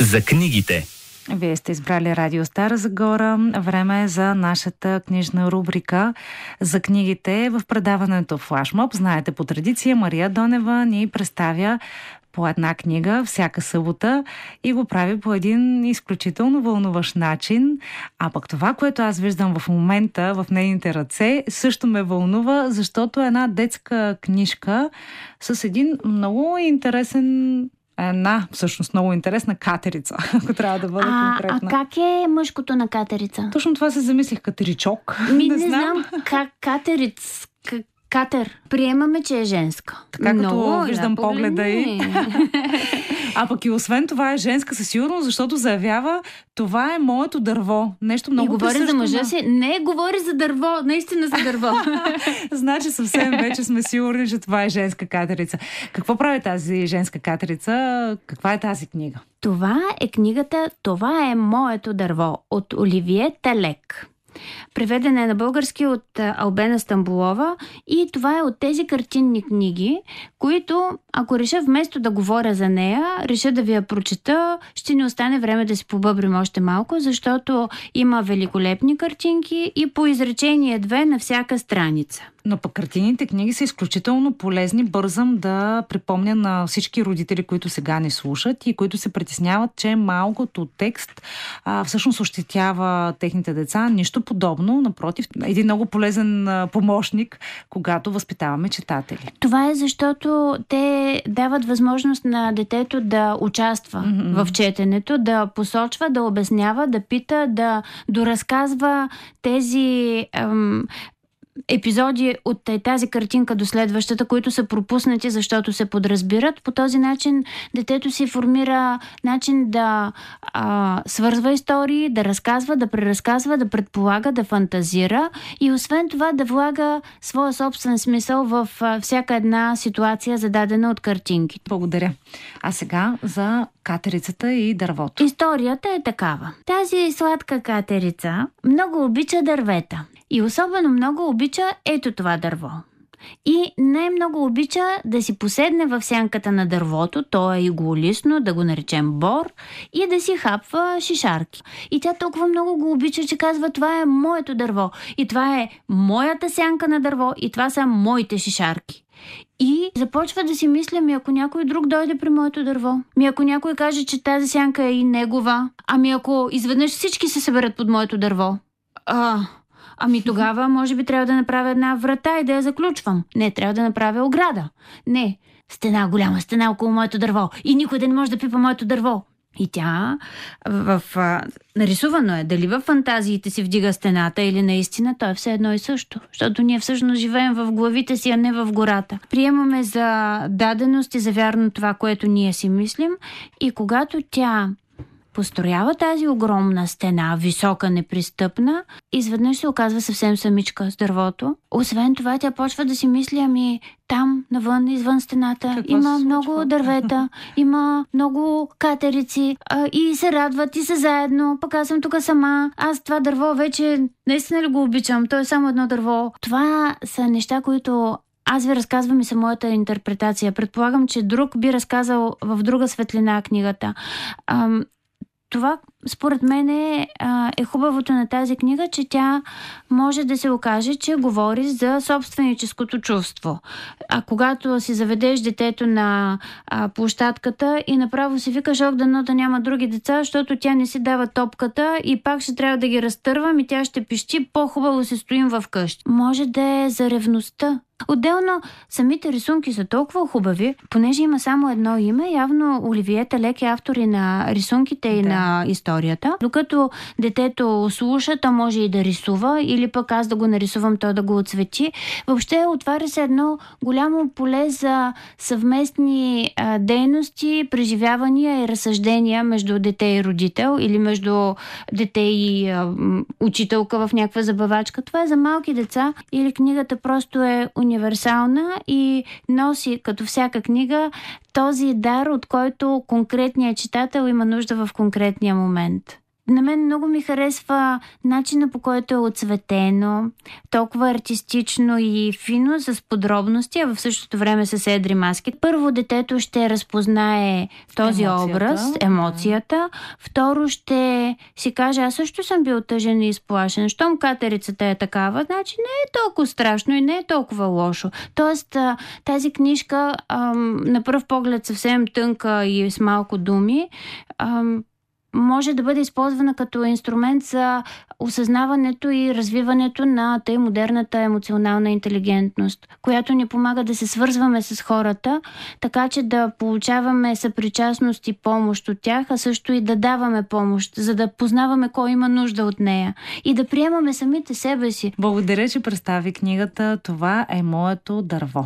За книгите. Вие сте избрали Радио Стара Загора. Време е за нашата книжна рубрика за книгите в предаването Флашмоб. Знаете, по традиция Мария Донева ни представя по една книга всяка събота и го прави по един изключително вълнуващ начин. А пък това, което аз виждам в момента в нейните ръце, също ме вълнува, защото е една детска книжка с един много интересен една, всъщност, много интересна катерица, ако трябва да бъда а, конкретна. А как е мъжкото на катерица? Точно това се замислих, катеричок. Ми, не, не знам. как катериц, Катер. Приемаме, че е женска. Така Много, като виждам да, погледа и... а пък и освен това е женска със сигурност, защото заявява това е моето дърво. Нещо много И говори за мъжа си. Не, говори за дърво. Наистина за дърво. значи съвсем вече сме сигурни, че това е женска катерица. Какво прави тази женска катерица? Каква е тази книга? Това е книгата Това е моето дърво от Оливие Талек. Преведена е на български от Албена Стамбулова и това е от тези картинни книги, които, ако реша вместо да говоря за нея, реша да ви я прочета, ще ни остане време да си побъбрим още малко, защото има великолепни картинки и по изречение две на всяка страница. Но пък картините книги са изключително полезни. Бързам да припомня на всички родители, които сега не слушат и които се притесняват, че малкото текст а, всъщност ощетява техните деца. Нищо подобно. Напротив, един много полезен помощник, когато възпитаваме читатели. Това е защото те дават възможност на детето да участва mm-hmm. в четенето, да посочва, да обяснява, да пита, да доразказва тези ам, епизоди от тази картинка до следващата, които са пропуснати, защото се подразбират. По този начин детето си формира начин да а, свързва истории, да разказва, да преразказва, да предполага, да фантазира и освен това да влага своя собствен смисъл в а, всяка една ситуация, зададена от картинки. Благодаря. А сега за катерицата и дървото. Историята е такава. Тази сладка катерица много обича дървета. И особено много обича ето това дърво. И най-много обича да си поседне в сянката на дървото, то е иголисно, да го наречем бор, и да си хапва шишарки. И тя толкова много го обича, че казва, това е моето дърво, и това е моята сянка на дърво, и това са моите шишарки. И започва да си мисля, ми ако някой друг дойде при моето дърво, ми ако някой каже, че тази сянка е и негова, ами ако изведнъж всички се съберат под моето дърво. А, Ами тогава, може би, трябва да направя една врата и да я заключвам. Не, трябва да направя ограда. Не, стена, голяма стена около моето дърво. И никой да не може да пипа моето дърво. И тя в, в, нарисувано е дали в фантазиите си вдига стената или наистина, то е все едно и също. Защото ние всъщност живеем в главите си, а не в гората. Приемаме за даденост и за вярно това, което ние си мислим. И когато тя построява тази огромна стена, висока, непристъпна, изведнъж се оказва съвсем самичка с дървото. Освен това, тя почва да си мисли, ами там, навън, извън стената, Какво има много дървета, има много катерици а, и се радват и са заедно. Пък аз съм тук сама. Аз това дърво вече наистина ли го обичам? То е само едно дърво. Това са неща, които аз ви разказвам и са моята интерпретация. Предполагам, че друг би разказал в друга светлина книгата. Ам, това, според мен, е, е хубавото на тази книга, че тя може да се окаже, че говори за собственическото чувство. А когато си заведеш детето на а, площадката и направо си викаш, ох, дано да няма други деца, защото тя не си дава топката и пак ще трябва да ги разтървам и тя ще пищи, по-хубаво се стоим в къщи. Може да е за ревността, Отделно, самите рисунки са толкова хубави, понеже има само едно име, явно Оливиета Лек е автори на рисунките и да. на историята. Докато детето слуша, то може и да рисува, или пък аз да го нарисувам, то да го отцвети. Въобще отваря се едно голямо поле за съвместни а, дейности, преживявания и разсъждения между дете и родител, или между дете и а, учителка в някаква забавачка. Това е за малки деца, или книгата просто е универсална и носи, като всяка книга, този дар, от който конкретният читател има нужда в конкретния момент. На мен много ми харесва начина по който е отцветено, толкова артистично и фино, с подробности, а в същото време с едри маски. Първо детето ще разпознае този емоцията. образ, емоцията. Второ ще си каже, аз също съм бил тъжен и изплашен. Щом катерицата е такава, значи не е толкова страшно и не е толкова лошо. Тоест, тази книжка на пръв поглед съвсем тънка и с малко думи, може да бъде използвана като инструмент за осъзнаването и развиването на тъй модерната емоционална интелигентност, която ни помага да се свързваме с хората, така че да получаваме съпричастност и помощ от тях, а също и да даваме помощ, за да познаваме кой има нужда от нея и да приемаме самите себе си. Благодаря, че представи книгата Това е моето дърво.